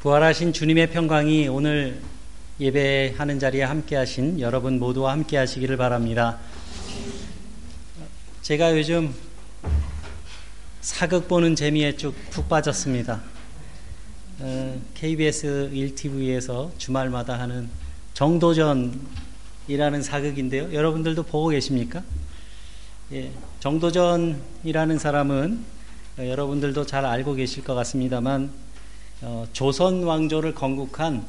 부활하신 주님의 평강이 오늘 예배하는 자리에 함께 하신 여러분 모두와 함께 하시기를 바랍니다. 제가 요즘 사극 보는 재미에 쭉 푹 빠졌습니다. 어, KBS 1TV에서 주말마다 하는 정도전이라는 사극인데요. 여러분들도 보고 계십니까? 예, 정도전이라는 사람은 어, 여러분들도 잘 알고 계실 것 같습니다만 어, 조선 왕조를 건국한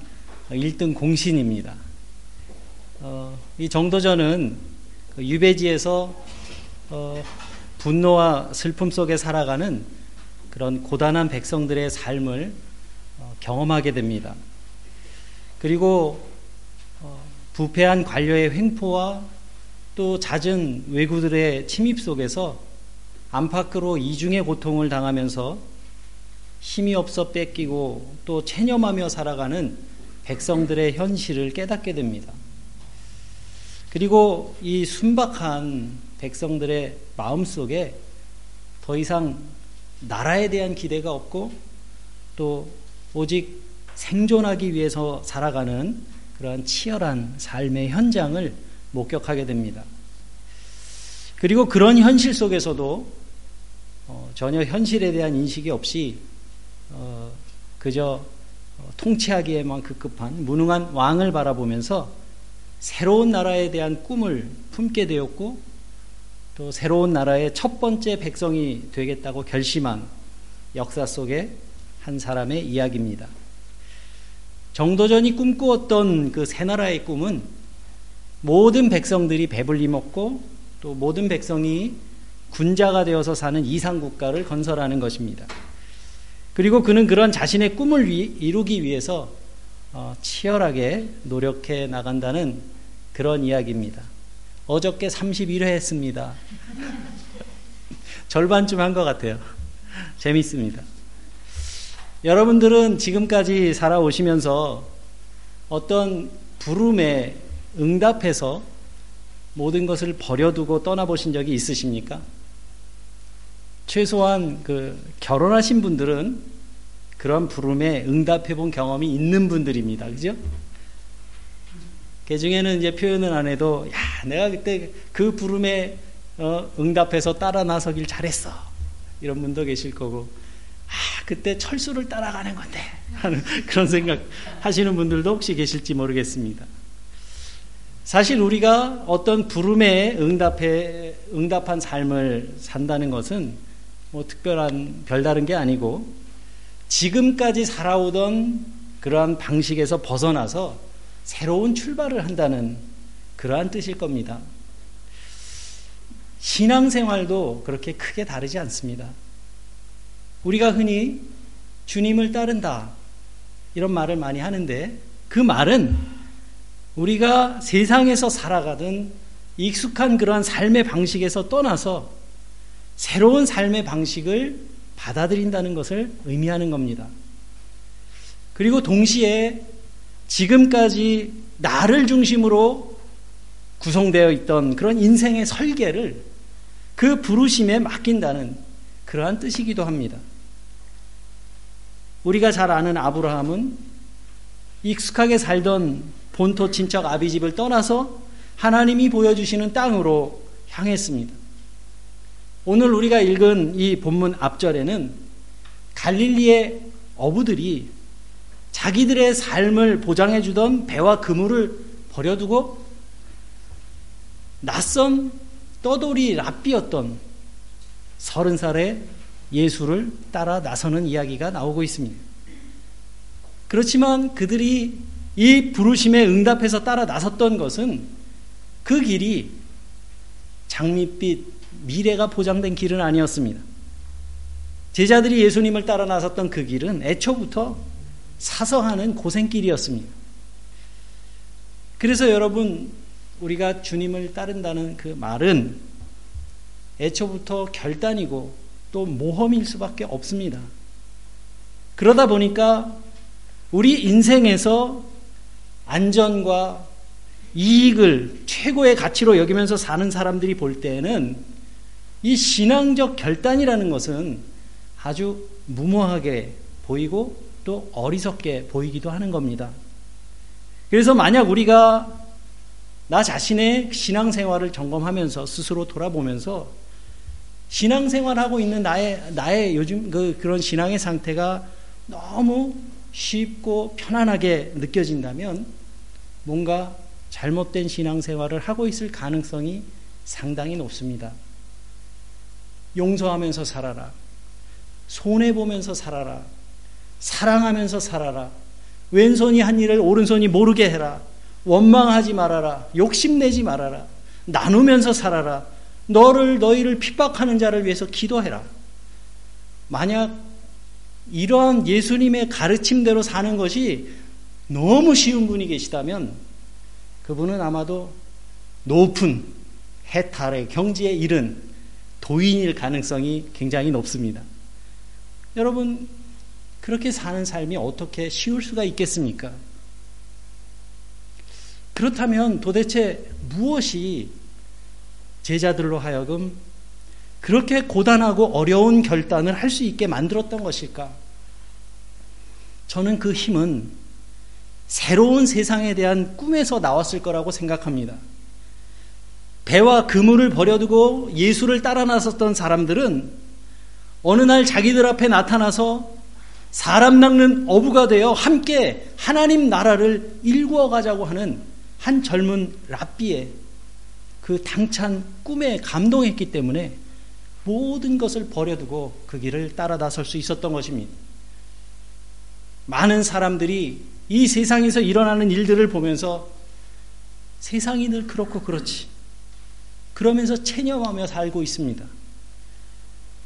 1등 공신입니다. 어, 이 정도전은 그 유배지에서 어, 분노와 슬픔 속에 살아가는 그런 고단한 백성들의 삶을 어, 경험하게 됩니다. 그리고 어, 부패한 관료의 횡포와 또 잦은 왜구들의 침입 속에서 안팎으로 이중의 고통을 당하면서 힘이 없어 뺏기고 또 체념하며 살아가는 백성들의 현실을 깨닫게 됩니다. 그리고 이 순박한 백성들의 마음 속에 더 이상 나라에 대한 기대가 없고 또 오직 생존하기 위해서 살아가는 그러한 치열한 삶의 현장을 목격하게 됩니다. 그리고 그런 현실 속에서도 어, 전혀 현실에 대한 인식이 없이 어, 그저 어, 통치하기에만 급급한 무능한 왕을 바라보면서 새로운 나라에 대한 꿈을 품게 되었고 또 새로운 나라의 첫 번째 백성이 되겠다고 결심한 역사 속의 한 사람의 이야기입니다. 정도전이 꿈꾸었던 그 새 나라의 꿈은 모든 백성들이 배불리 먹고 또 모든 백성이 군자가 되어서 사는 이상 국가를 건설하는 것입니다. 그리고 그는 그런 자신의 꿈을 이루기 위해서 어, 치열하게 노력해 나간다는 그런 이야기입니다. 어저께 31회 했습니다. 절반쯤 한 것 같아요. 재밌습니다. 여러분들은 지금까지 살아오시면서 어떤 부름에 응답해서 모든 것을 버려두고 떠나보신 적이 있으십니까? 최소한 그 결혼하신 분들은 그런 부름에 응답해 본 경험이 있는 분들입니다. 그죠? 그 중에는 이제 표현은 안 해도, 야, 내가 그때 그 부름에 어, 응답해서 따라 나서길 잘했어. 이런 분도 계실 거고, 아, 그때 철수를 따라가는 건데. 하는 그런 생각 하시는 분들도 혹시 계실지 모르겠습니다. 사실 우리가 어떤 부름에 응답해, 응답한 삶을 산다는 것은 뭐 특별한 별다른 게 아니고 지금까지 살아오던 그러한 방식에서 벗어나서 새로운 출발을 한다는 그러한 뜻일 겁니다. 신앙생활도 그렇게 크게 다르지 않습니다. 우리가 흔히 주님을 따른다 이런 말을 많이 하는데 그 말은 우리가 세상에서 살아가던 익숙한 그러한 삶의 방식에서 떠나서 새로운 삶의 방식을 받아들인다는 것을 의미하는 겁니다. 그리고 동시에 지금까지 나를 중심으로 구성되어 있던 그런 인생의 설계를 그 부르심에 맡긴다는 그러한 뜻이기도 합니다. 우리가 잘 아는 아브라함은 익숙하게 살던 본토 친척 아비집을 떠나서 하나님이 보여주시는 땅으로 향했습니다. 오늘 우리가 읽은 이 본문 앞절에는 갈릴리의 어부들이 자기들의 삶을 보장해 주던 배와 그물을 버려두고 낯선 떠돌이 랍비였던 서른 살의 예수를 따라 나서는 이야기가 나오고 있습니다. 그렇지만 그들이 이 부르심에 응답해서 따라 나섰던 것은 그 길이 장밋빛 미래가 보장된 길은 아니었습니다. 제자들이 예수님을 따라 나섰던 그 길은 애초부터 사서하는 고생길이었습니다. 그래서 여러분, 우리가 주님을 따른다는 그 말은 애초부터 결단이고 또 모험일 수밖에 없습니다. 그러다 보니까 우리 인생에서 안전과 이익을 최고의 가치로 여기면서 사는 사람들이 볼 때에는 이 신앙적 결단이라는 것은 아주 무모하게 보이고 또 어리석게 보이기도 하는 겁니다. 그래서 만약 우리가 나 자신의 신앙생활을 점검하면서 스스로 돌아보면서 신앙생활하고 있는 나의 나의 요즘 그 그런 신앙의 상태가 너무 쉽고 편안하게 느껴진다면 뭔가 잘못된 신앙생활을 하고 있을 가능성이 상당히 높습니다. 용서하면서 살아라. 손해보면서 살아라. 사랑하면서 살아라. 왼손이 한 일을 오른손이 모르게 해라. 원망하지 말아라. 욕심내지 말아라. 나누면서 살아라. 너를 너희를 핍박하는 자를 위해서 기도해라. 만약 이러한 예수님의 가르침대로 사는 것이 너무 쉬운 분이 계시다면 그분은 아마도 높은 해탈의 경지에 이른 도인일 가능성이 굉장히 높습니다. 여러분, 그렇게 사는 삶이 어떻게 쉬울 수가 있겠습니까? 그렇다면 도대체 무엇이 제자들로 하여금 그렇게 고단하고 어려운 결단을 할 수 있게 만들었던 것일까? 저는 그 힘은 새로운 세상에 대한 꿈에서 나왔을 거라고 생각합니다. 배와 그물을 버려두고 예수를 따라 나섰던 사람들은 어느 날 자기들 앞에 나타나서 사람 낚는 어부가 되어 함께 하나님 나라를 일구어 가자고 하는 한 젊은 랍비의 그 당찬 꿈에 감동했기 때문에 모든 것을 버려두고 그 길을 따라 나설 수 있었던 것입니다. 많은 사람들이 이 세상에서 일어나는 일들을 보면서 세상이 늘 그렇고 그렇지. 그러면서 체념하며 살고 있습니다.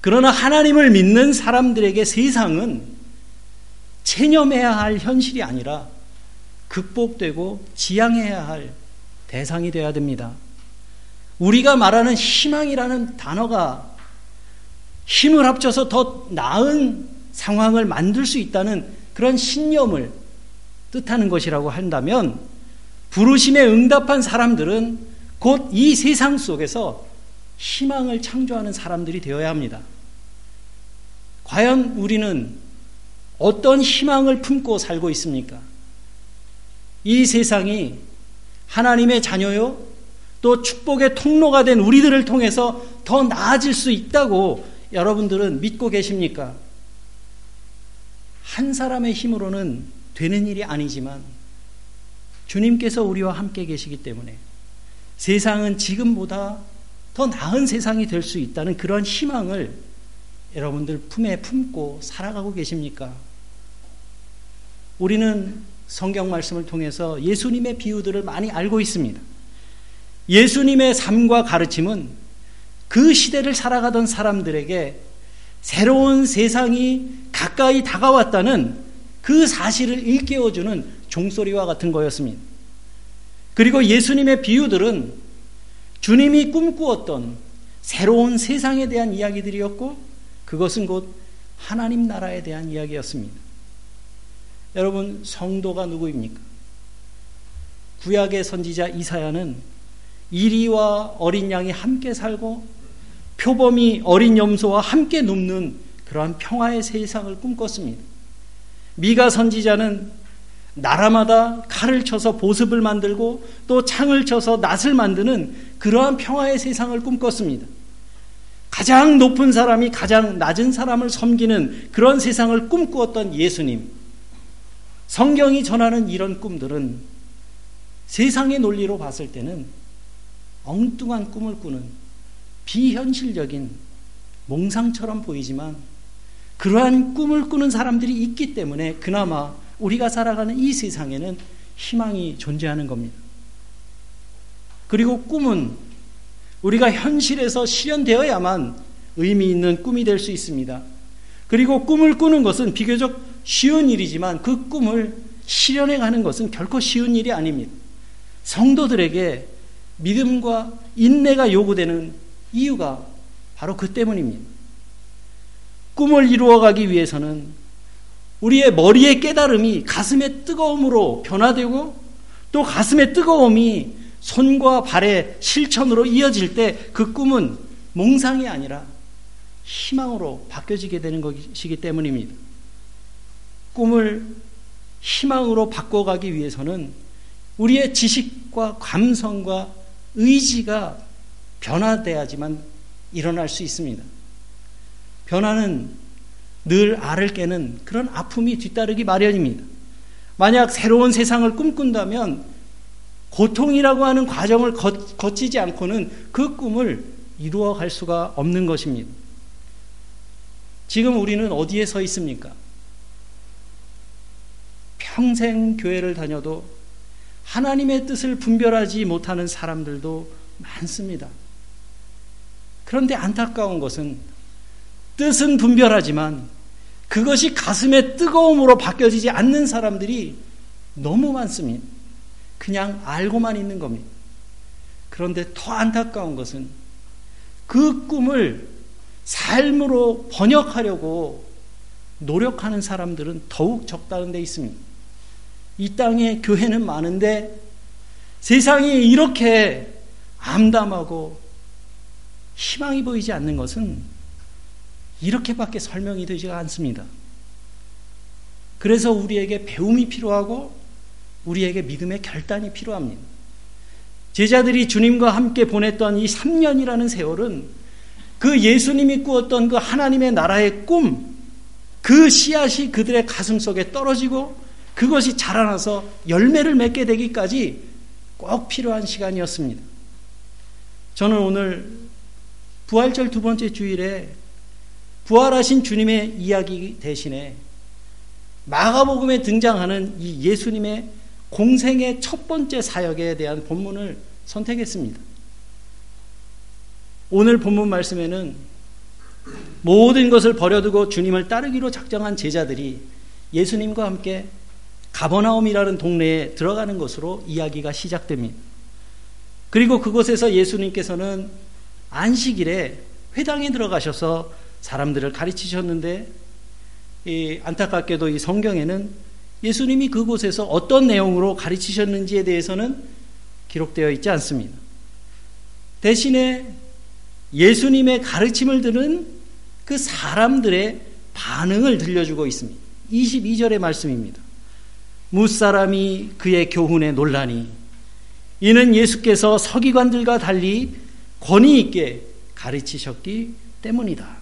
그러나 하나님을 믿는 사람들에게 세상은 체념해야 할 현실이 아니라 극복되고 지향해야 할 대상이 되어야 됩니다. 우리가 말하는 희망이라는 단어가 힘을 합쳐서 더 나은 상황을 만들 수 있다는 그런 신념을 뜻하는 것이라고 한다면 부르심에 응답한 사람들은 곧 이 세상 속에서 희망을 창조하는 사람들이 되어야 합니다. 과연 우리는 어떤 희망을 품고 살고 있습니까? 이 세상이 하나님의 자녀요, 또 축복의 통로가 된 우리들을 통해서 더 나아질 수 있다고 여러분들은 믿고 계십니까? 한 사람의 힘으로는 되는 일이 아니지만 주님께서 우리와 함께 계시기 때문에 세상은 지금보다 더 나은 세상이 될 수 있다는 그런 희망을 여러분들 품에 품고 살아가고 계십니까? 우리는 성경 말씀을 통해서 예수님의 비유들을 많이 알고 있습니다. 예수님의 삶과 가르침은 그 시대를 살아가던 사람들에게 새로운 세상이 가까이 다가왔다는 그 사실을 일깨워주는 종소리와 같은 거였습니다. 그리고 예수님의 비유들은 주님이 꿈꾸었던 새로운 세상에 대한 이야기들이었고 그것은 곧 하나님 나라에 대한 이야기였습니다. 여러분, 성도가 누구입니까? 구약의 선지자 이사야는 이리와 어린 양이 함께 살고 표범이 어린 염소와 함께 눕는 그러한 평화의 세상을 꿈꿨습니다. 미가 선지자는 나라마다 칼을 쳐서 보습을 만들고 또 창을 쳐서 낫을 만드는 그러한 평화의 세상을 꿈꿨습니다. 가장 높은 사람이 가장 낮은 사람을 섬기는 그런 세상을 꿈꾸었던 예수님. 성경이 전하는 이런 꿈들은 세상의 논리로 봤을 때는 엉뚱한 꿈을 꾸는 비현실적인 몽상처럼 보이지만 그러한 꿈을 꾸는 사람들이 있기 때문에 그나마 우리가 살아가는 이 세상에는 희망이 존재하는 겁니다. 그리고 꿈은 우리가 현실에서 실현되어야만 의미 있는 꿈이 될 수 있습니다. 그리고 꿈을 꾸는 것은 비교적 쉬운 일이지만 그 꿈을 실현해 가는 것은 결코 쉬운 일이 아닙니다. 성도들에게 믿음과 인내가 요구되는 이유가 바로 그 때문입니다. 꿈을 이루어가기 위해서는 우리의 머리의 깨달음이 가슴의 뜨거움으로 변화되고 또 가슴의 뜨거움이 손과 발의 실천으로 이어질 때 그 꿈은 몽상이 아니라 희망으로 바뀌어지게 되는 것이기 때문입니다. 꿈을 희망으로 바꿔가기 위해서는 우리의 지식과 감성과 의지가 변화돼야지만 일어날 수 있습니다. 변화는 늘 알을 깨는 그런 아픔이 뒤따르기 마련입니다. 만약 새로운 세상을 꿈꾼다면 고통이라고 하는 과정을 거치지 않고는 그 꿈을 이루어 갈 수가 없는 것입니다. 지금 우리는 어디에 서 있습니까? 평생 교회를 다녀도 하나님의 뜻을 분별하지 못하는 사람들도 많습니다. 그런데 안타까운 것은 뜻은 분별하지만 그것이 가슴의 뜨거움으로 바뀌어지지 않는 사람들이 너무 많습니다. 그냥 알고만 있는 겁니다. 그런데 더 안타까운 것은 그 꿈을 삶으로 번역하려고 노력하는 사람들은 더욱 적다는 데 있습니다. 이 땅에 교회는 많은데 세상이 이렇게 암담하고 희망이 보이지 않는 것은 이렇게밖에 설명이 되지가 않습니다. 그래서 우리에게 배움이 필요하고 우리에게 믿음의 결단이 필요합니다. 제자들이 주님과 함께 보냈던 이 3년이라는 세월은 그 예수님이 꾸었던 그 하나님의 나라의 꿈, 그 씨앗이 그들의 가슴 속에 떨어지고 그것이 자라나서 열매를 맺게 되기까지 꼭 필요한 시간이었습니다. 저는 오늘 부활절 두 번째 주일에 부활하신 주님의 이야기 대신에 마가복음에 등장하는 이 예수님의 공생의 첫 번째 사역에 대한 본문을 선택했습니다. 오늘 본문 말씀에는 모든 것을 버려두고 주님을 따르기로 작정한 제자들이 예수님과 함께 가버나움이라는 동네에 들어가는 것으로 이야기가 시작됩니다. 그리고 그곳에서 예수님께서는 안식일에 회당에 들어가셔서 사람들을 가르치셨는데 안타깝게도 이 성경에는 예수님이 그곳에서 어떤 내용으로 가르치셨는지에 대해서는 기록되어 있지 않습니다. 대신에 예수님의 가르침을 들은 그 사람들의 반응을 들려주고 있습니다. 22절의 말씀입니다. 무사람이 그의 교훈에 논라니 이는 예수께서 서기관들과 달리 권위 있게 가르치셨기 때문이다.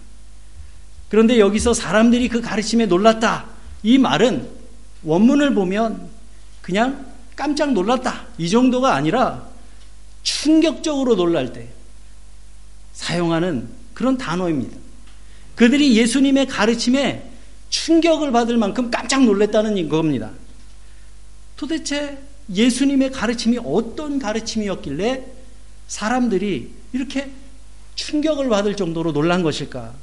그런데 여기서 사람들이 그 가르침에 놀랐다. 이 말은 원문을 보면 그냥 깜짝 놀랐다. 이 정도가 아니라 충격적으로 놀랄 때 사용하는 그런 단어입니다. 그들이 예수님의 가르침에 충격을 받을 만큼 깜짝 놀랐다는 겁니다. 도대체 예수님의 가르침이 어떤 가르침이었길래 사람들이 이렇게 충격을 받을 정도로 놀란 것일까?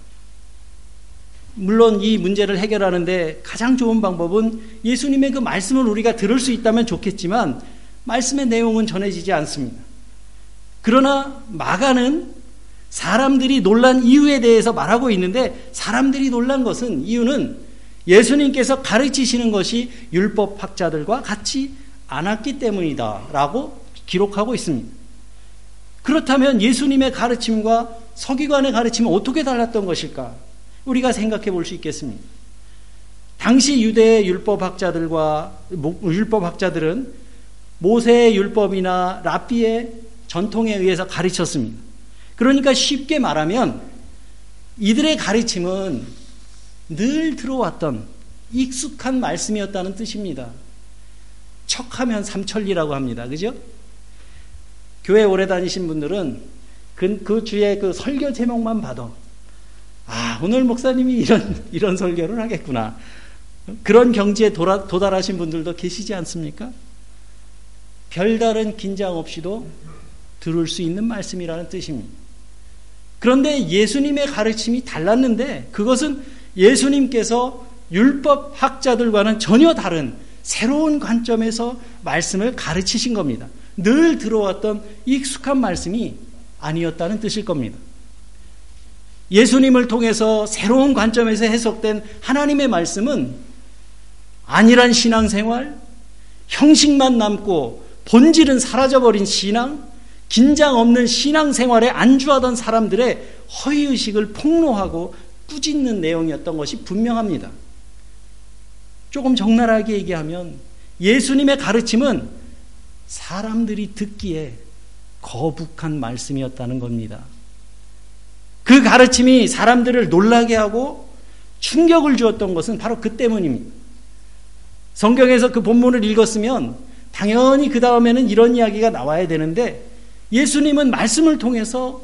물론 이 문제를 해결하는데 가장 좋은 방법은 예수님의 그 말씀을 우리가 들을 수 있다면 좋겠지만 말씀의 내용은 전해지지 않습니다. 그러나 마가는 사람들이 놀란 이유에 대해서 말하고 있는데 사람들이 놀란 것은 이유는 예수님께서 가르치시는 것이 율법학자들과 같이 않았기 때문이다 라고 기록하고 있습니다. 그렇다면 예수님의 가르침과 서기관의 가르침은 어떻게 달랐던 것일까? 우리가 생각해 볼 수 있겠습니다. 당시 유대의 율법학자들과 율법학자들은 모세의 율법이나 랍비의 전통에 의해서 가르쳤습니다. 그러니까 쉽게 말하면 이들의 가르침은 늘 들어왔던 익숙한 말씀이었다는 뜻입니다. 척하면 삼천리라고 합니다. 그죠? 교회 오래 다니신 분들은 그, 그 주의 그 설교 제목만 봐도 아, 오늘 목사님이 이런, 이런 설교를 하겠구나. 그런 경지에 도라, 도달하신 분들도 계시지 않습니까? 별다른 긴장 없이도 들을 수 있는 말씀이라는 뜻입니다. 그런데 예수님의 가르침이 달랐는데 그것은 예수님께서 율법 학자들과는 전혀 다른 새로운 관점에서 말씀을 가르치신 겁니다. 늘 들어왔던 익숙한 말씀이 아니었다는 뜻일 겁니다. 예수님을 통해서 새로운 관점에서 해석된 하나님의 말씀은 안일한 신앙생활, 형식만 남고 본질은 사라져버린 신앙, 긴장 없는 신앙생활에 안주하던 사람들의 허위의식을 폭로하고 꾸짖는 내용이었던 것이 분명합니다. 조금 적나라하게 얘기하면 예수님의 가르침은 사람들이 듣기에 거북한 말씀이었다는 겁니다. 그 가르침이 사람들을 놀라게 하고 충격을 주었던 것은 바로 그 때문입니다. 성경에서 그 본문을 읽었으면 당연히 그 다음에는 이런 이야기가 나와야 되는데 예수님은 말씀을 통해서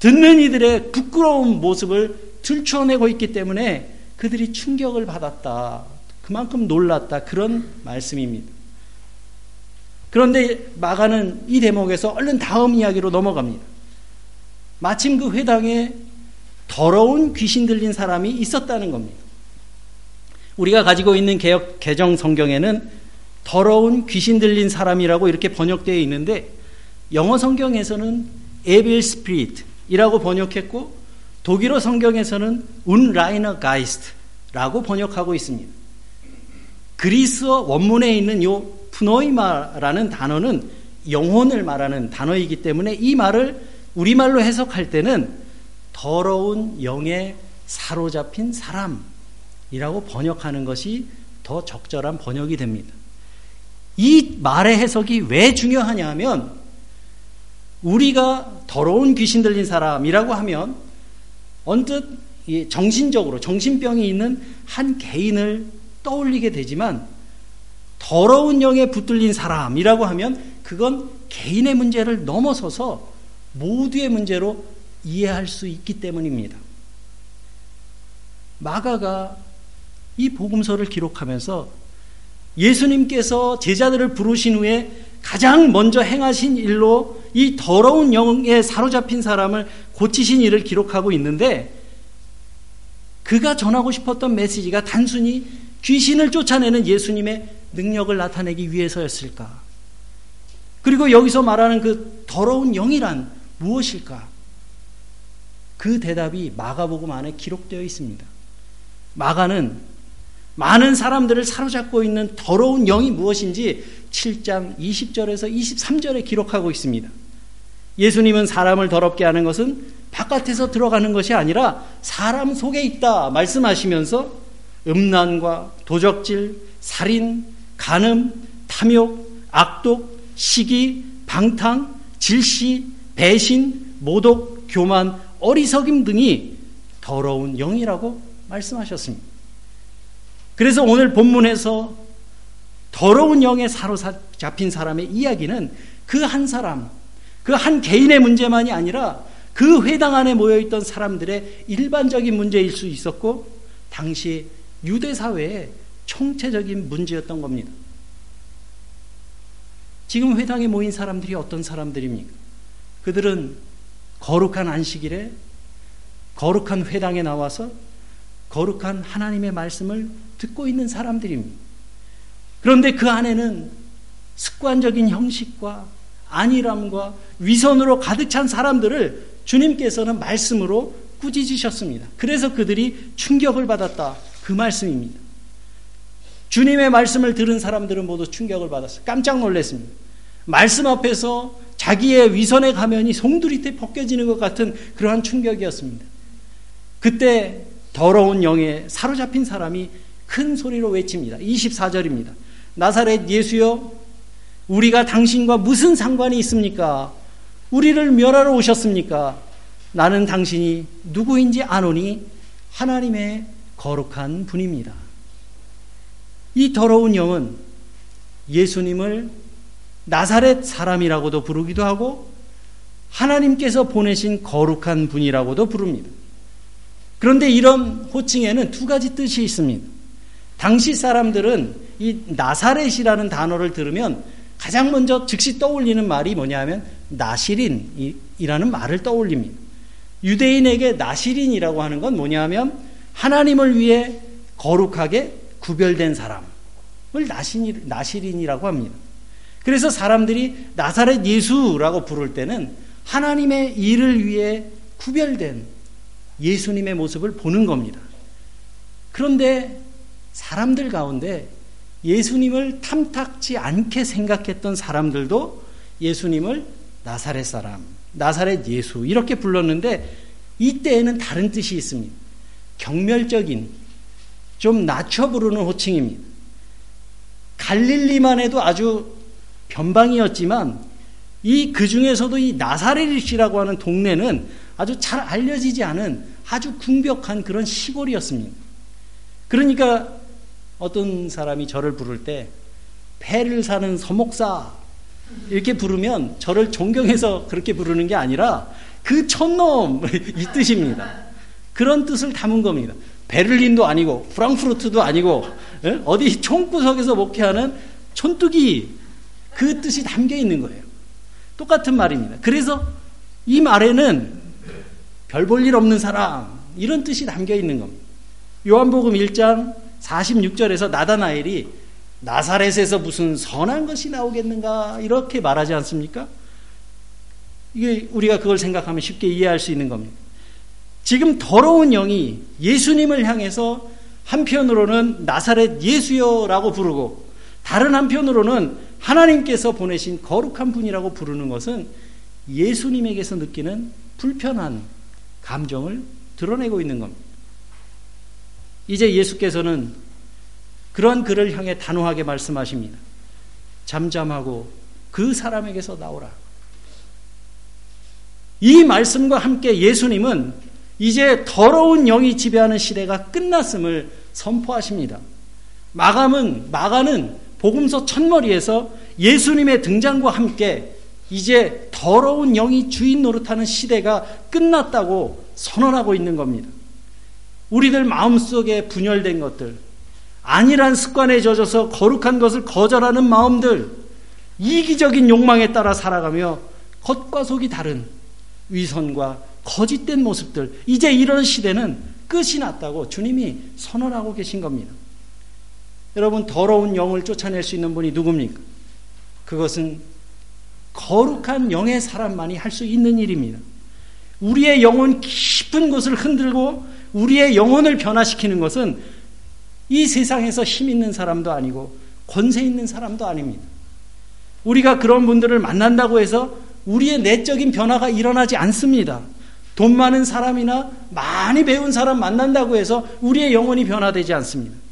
듣는 이들의 부끄러운 모습을 들추어내고 있기 때문에 그들이 충격을 받았다. 그만큼 놀랐다. 그런 말씀입니다. 그런데 마가는 이 대목에서 얼른 다음 이야기로 넘어갑니다. 마침 그 회당에 더러운 귀신 들린 사람이 있었다는 겁니다. 우리가 가지고 있는 개혁 개정 성경에는 더러운 귀신 들린 사람이라고 이렇게 번역되어 있는데 영어 성경에서는 에빌 스피릿이라고 번역했고 독일어 성경에서는 운라이너 가이스트라고 번역하고 있습니다. 그리스어 원문에 있는 요 푸노이마라는 단어는 영혼을 말하는 단어이기 때문에 이 말을 우리말로 해석할 때는 더러운 영에 사로잡힌 사람이라고 번역하는 것이 더 적절한 번역이 됩니다. 이 말의 해석이 왜 중요하냐 하면 우리가 더러운 귀신 들린 사람이라고 하면 언뜻 정신적으로 정신병이 있는 한 개인을 떠올리게 되지만 더러운 영에 붙들린 사람이라고 하면 그건 개인의 문제를 넘어서서 모두의 문제로 이해할 수 있기 때문입니다. 마가가 이 복음서를 기록하면서 예수님께서 제자들을 부르신 후에 가장 먼저 행하신 일로 이 더러운 영에 사로잡힌 사람을 고치신 일을 기록하고 있는데 그가 전하고 싶었던 메시지가 단순히 귀신을 쫓아내는 예수님의 능력을 나타내기 위해서였을까? 그리고 여기서 말하는 그 더러운 영이란 무엇일까? 그 대답이 마가복음 안에 기록되어 있습니다. 마가는 많은 사람들을 사로잡고 있는 더러운 영이 무엇인지 7장 20절에서 23절에 기록하고 있습니다. 예수님은 사람을 더럽게 하는 것은 바깥에서 들어가는 것이 아니라 사람 속에 있다 말씀하시면서 음란과 도적질, 살인, 간음, 탐욕, 악독, 시기, 방탕, 질시, 배신, 모독, 교만, 어리석임 등이 더러운 영이라고 말씀하셨습니다. 그래서 오늘 본문에서 더러운 영에 사로잡힌 사람의 이야기는 그 한 사람, 그 한 개인의 문제만이 아니라 그 회당 안에 모여있던 사람들의 일반적인 문제일 수 있었고, 당시 유대 사회의 총체적인 문제였던 겁니다. 지금 회당에 모인 사람들이 어떤 사람들입니까? 그들은 거룩한 안식일에 거룩한 회당에 나와서 거룩한 하나님의 말씀을 듣고 있는 사람들입니다. 그런데 그 안에는 습관적인 형식과 안일함과 위선으로 가득 찬 사람들을 주님께서는 말씀으로 꾸짖으셨습니다. 그래서 그들이 충격을 받았다. 그 말씀입니다. 주님의 말씀을 들은 사람들은 모두 충격을 받았어요. 깜짝 놀랐습니다. 말씀 앞에서 자기의 위선의 가면이 송두리째 벗겨지는 것 같은 그러한 충격이었습니다. 그때 더러운 영에 사로잡힌 사람이 큰 소리로 외칩니다. 24절입니다. 나사렛 예수여, 우리가 당신과 무슨 상관이 있습니까? 우리를 멸하러 오셨습니까? 나는 당신이 누구인지 아노니 하나님의 거룩한 분입니다. 이 더러운 영은 예수님을 나사렛 사람이라고도 부르기도 하고 하나님께서 보내신 거룩한 분이라고도 부릅니다. 그런데 이런 호칭에는 두 가지 뜻이 있습니다. 당시 사람들은 이 나사렛이라는 단어를 들으면 가장 먼저 즉시 떠올리는 말이 뭐냐면 나시린이라는 말을 떠올립니다. 유대인에게 나시린이라고 하는 건 뭐냐면 하나님을 위해 거룩하게 구별된 사람을 나시린이라고 합니다. 그래서 사람들이 나사렛 예수라고 부를 때는 하나님의 일을 위해 구별된 예수님의 모습을 보는 겁니다. 그런데 사람들 가운데 예수님을 탐탁지 않게 생각했던 사람들도 예수님을 나사렛 사람, 나사렛 예수 이렇게 불렀는데 이때에는 다른 뜻이 있습니다. 경멸적인 좀 낮춰 부르는 호칭입니다. 갈릴리만 해도 아주 변방이었지만 이 그 중에서도 이 나사렛이라고 하는 동네는 아주 잘 알려지지 않은 아주 궁벽한 그런 시골이었습니다. 그러니까 어떤 사람이 저를 부를 때 배를 사는 서목사 이렇게 부르면 저를 존경해서 그렇게 부르는 게 아니라 그 촌놈 이 뜻입니다. 그런 뜻을 담은 겁니다. 베를린도 아니고 프랑크푸르트도 아니고 예? 어디 총구석에서 목회하는 촌뚜기 그 뜻이 담겨 있는 거예요. 똑같은 말입니다. 그래서 이 말에는 별 볼 일 없는 사람 이런 뜻이 담겨 있는 겁니다. 요한복음 1장 46절에서 나다나엘이 나사렛에서 무슨 선한 것이 나오겠는가 이렇게 말하지 않습니까? 이게 우리가 그걸 생각하면 쉽게 이해할 수 있는 겁니다. 지금 더러운 영이 예수님을 향해서 한편으로는 나사렛 예수여라고 부르고 다른 한편으로는 하나님께서 보내신 거룩한 분이라고 부르는 것은 예수님에게서 느끼는 불편한 감정을 드러내고 있는 겁니다. 이제 예수께서는 그런 그를 향해 단호하게 말씀하십니다. 잠잠하고 그 사람에게서 나오라. 이 말씀과 함께 예수님은 이제 더러운 영이 지배하는 시대가 끝났음을 선포하십니다. 마감은 마가는 복음서 첫머리에서 예수님의 등장과 함께 이제 더러운 영이 주인 노릇하는 시대가 끝났다고 선언하고 있는 겁니다. 우리들 마음속에 분열된 것들, 아니란 습관에 젖어서 거룩한 것을 거절하는 마음들, 이기적인 욕망에 따라 살아가며 겉과 속이 다른 위선과 거짓된 모습들, 이제 이런 시대는 끝이 났다고 주님이 선언하고 계신 겁니다. 여러분, 더러운 영을 쫓아낼 수 있는 분이 누굽니까? 그것은 거룩한 영의 사람만이 할 수 있는 일입니다. 우리의 영혼 깊은 곳을 흔들고 우리의 영혼을 변화시키는 것은 이 세상에서 힘 있는 사람도 아니고 권세 있는 사람도 아닙니다. 우리가 그런 분들을 만난다고 해서 우리의 내적인 변화가 일어나지 않습니다. 돈 많은 사람이나 많이 배운 사람 만난다고 해서 우리의 영혼이 변화되지 않습니다.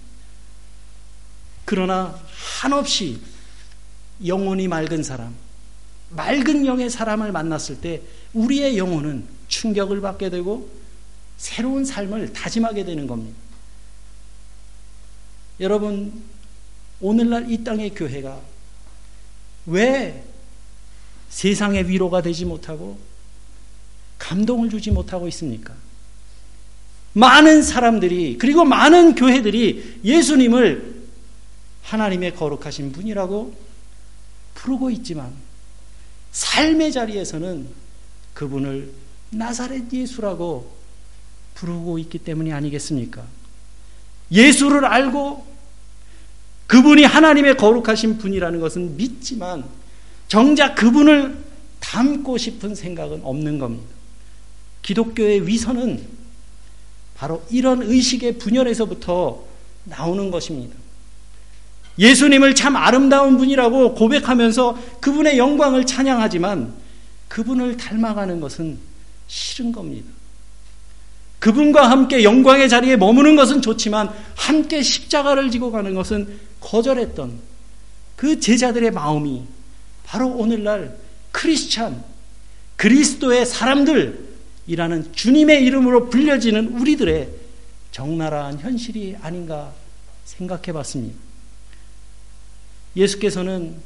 그러나 한없이 영혼이 맑은 사람, 맑은 영의 사람을 만났을 때 우리의 영혼은 충격을 받게 되고 새로운 삶을 다짐하게 되는 겁니다. 여러분, 오늘날 이 땅의 교회가 왜 세상의 위로가 되지 못하고 감동을 주지 못하고 있습니까? 많은 사람들이, 그리고 많은 교회들이 예수님을 하나님의 거룩하신 분이라고 부르고 있지만, 삶의 자리에서는 그분을 나사렛 예수라고 부르고 있기 때문이 아니겠습니까? 예수를 알고 그분이 하나님의 거룩하신 분이라는 것은 믿지만 정작 그분을 닮고 싶은 생각은 없는 겁니다. 기독교의 위선은 바로 이런 의식의 분열에서부터 나오는 것입니다. 예수님을 참 아름다운 분이라고 고백하면서 그분의 영광을 찬양하지만 그분을 닮아가는 것은 싫은 겁니다. 그분과 함께 영광의 자리에 머무는 것은 좋지만 함께 십자가를 지고 가는 것은 거절했던 그 제자들의 마음이 바로 오늘날 크리스찬, 그리스도의 사람들이라는 주님의 이름으로 불려지는 우리들의 적나라한 현실이 아닌가 생각해 봤습니다. 예수께서는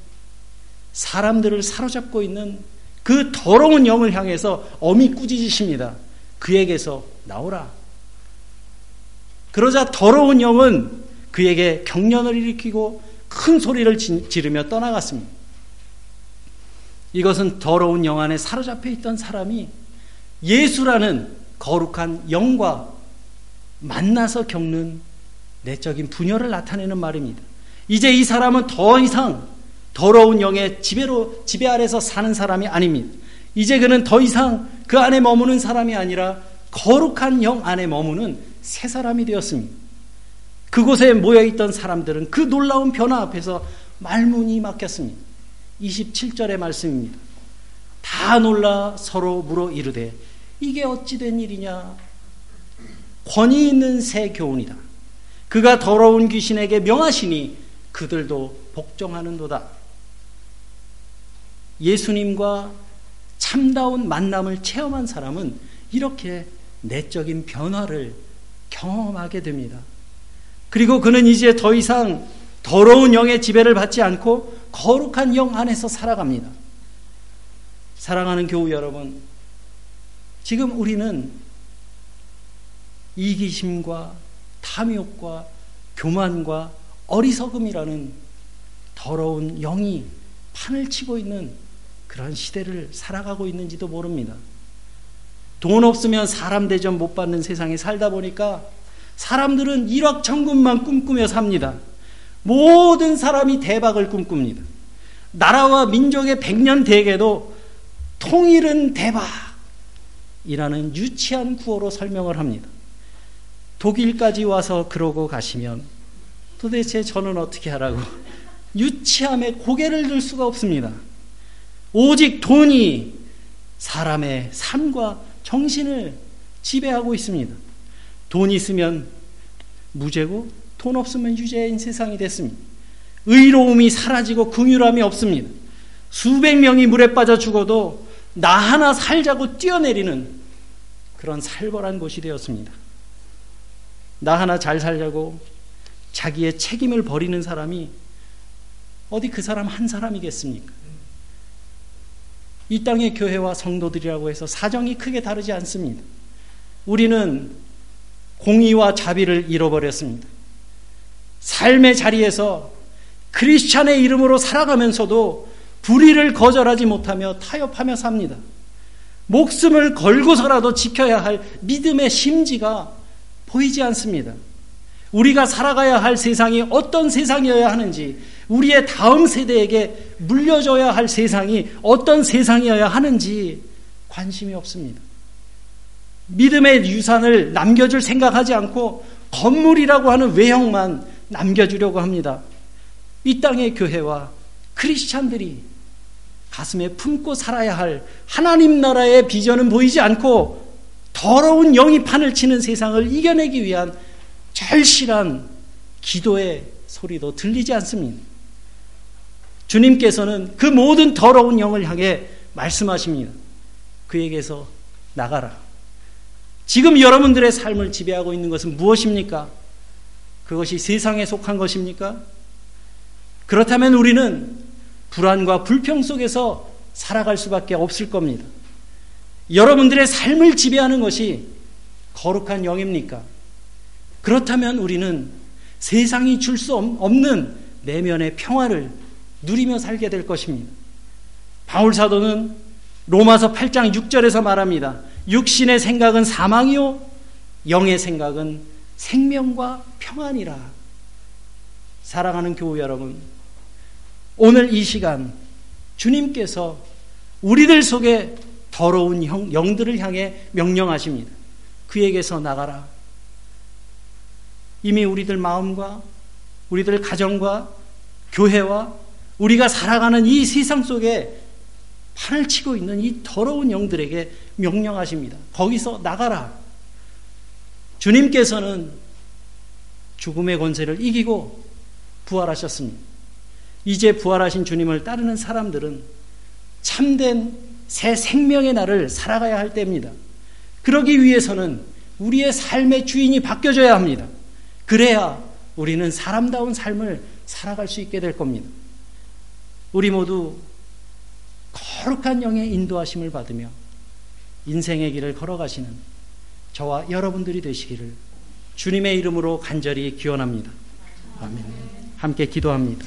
사람들을 사로잡고 있는 그 더러운 영을 향해서 어미 꾸짖으십니다. 그에게서 나오라. 그러자 더러운 영은 그에게 경련을 일으키고 큰 소리를 지르며 떠나갔습니다. 이것은 더러운 영 안에 사로잡혀 있던 사람이 예수라는 거룩한 영과 만나서 겪는 내적인 분열을 나타내는 말입니다. 이제 이 사람은 더 이상 더러운 영의 지배로 지배 아래서 사는 사람이 아닙니다. 이제 그는 더 이상 그 안에 머무는 사람이 아니라 거룩한 영 안에 머무는 새 사람이 되었습니다. 그곳에 모여 있던 사람들은 그 놀라운 변화 앞에서 말문이 막혔습니다. 27절의 말씀입니다. 다 놀라 서로 물어 이르되 이게 어찌 된 일이냐? 권위 있는 새 교훈이다. 그가 더러운 귀신에게 명하시니 그들도 복종하는도다. 예수님과 참다운 만남을 체험한 사람은 이렇게 내적인 변화를 경험하게 됩니다. 그리고 그는 이제 더 이상 더러운 영의 지배를 받지 않고 거룩한 영 안에서 살아갑니다. 사랑하는 교우 여러분, 지금 우리는 이기심과 탐욕과 교만과 어리석음이라는 더러운 영이 판을 치고 있는 그런 시대를 살아가고 있는지도 모릅니다. 돈 없으면 사람 대접 못 받는 세상에 살다 보니까 사람들은 일확천금만 꿈꾸며 삽니다. 모든 사람이 대박을 꿈꿉니다. 나라와 민족의 백년 대계도 통일은 대박이라는 유치한 구호로 설명을 합니다. 독일까지 와서 그러고 가시면 도대체 저는 어떻게 하라고 유치함에 고개를 들 수가 없습니다. 오직 돈이 사람의 삶과 정신을 지배하고 있습니다. 돈 있으면 무죄고 돈 없으면 유죄인 세상이 됐습니다. 의로움이 사라지고 긍휼함이 없습니다. 수백 명이 물에 빠져 죽어도 나 하나 살자고 뛰어내리는 그런 살벌한 곳이 되었습니다. 나 하나 잘 살자고 자기의 책임을 버리는 사람이 어디 그 사람 한 사람이겠습니까? 이 땅의 교회와 성도들이라고 해서 사정이 크게 다르지 않습니다. 우리는 공의와 자비를 잃어버렸습니다. 삶의 자리에서 크리스찬의 이름으로 살아가면서도 불의를 거절하지 못하며 타협하며 삽니다. 목숨을 걸고서라도 지켜야 할 믿음의 심지가 보이지 않습니다. 우리가 살아가야 할 세상이 어떤 세상이어야 하는지, 우리의 다음 세대에게 물려줘야 할 세상이 어떤 세상이어야 하는지 관심이 없습니다. 믿음의 유산을 남겨줄 생각하지 않고 건물이라고 하는 외형만 남겨주려고 합니다. 이 땅의 교회와 크리스찬들이 가슴에 품고 살아야 할 하나님 나라의 비전은 보이지 않고 더러운 영이 판을 치는 세상을 이겨내기 위한 절실한 기도의 소리도 들리지 않습니다. 주님께서는 그 모든 더러운 영을 향해 말씀하십니다. 그에게서 나가라. 지금 여러분들의 삶을 지배하고 있는 것은 무엇입니까? 그것이 세상에 속한 것입니까? 그렇다면 우리는 불안과 불평 속에서 살아갈 수밖에 없을 겁니다. 여러분들의 삶을 지배하는 것이 거룩한 영입니까? 그렇다면 우리는 세상이 줄 수 없는 내면의 평화를 누리며 살게 될 것입니다. 바울 사도는 로마서 8장 6절에서 말합니다. 육신의 생각은 사망이요 영의 생각은 생명과 평안이라. 사랑하는 교우 여러분, 오늘 이 시간 주님께서 우리들 속에 더러운 영, 영들을 향해 명령하십니다. 그에게서 나가라. 이미 우리들 마음과 우리들 가정과 교회와 우리가 살아가는 이 세상 속에 판을 치고 있는 이 더러운 영들에게 명령하십니다. 거기서 나가라. 주님께서는 죽음의 권세를 이기고 부활하셨습니다. 이제 부활하신 주님을 따르는 사람들은 참된 새 생명의 날을 살아가야 할 때입니다. 그러기 위해서는 우리의 삶의 주인이 바뀌어져야 합니다. 그래야 우리는 사람다운 삶을 살아갈 수 있게 될 겁니다. 우리 모두 거룩한 영의 인도하심을 받으며 인생의 길을 걸어가시는 저와 여러분들이 되시기를 주님의 이름으로 간절히 기원합니다. 아멘. 함께 기도합니다.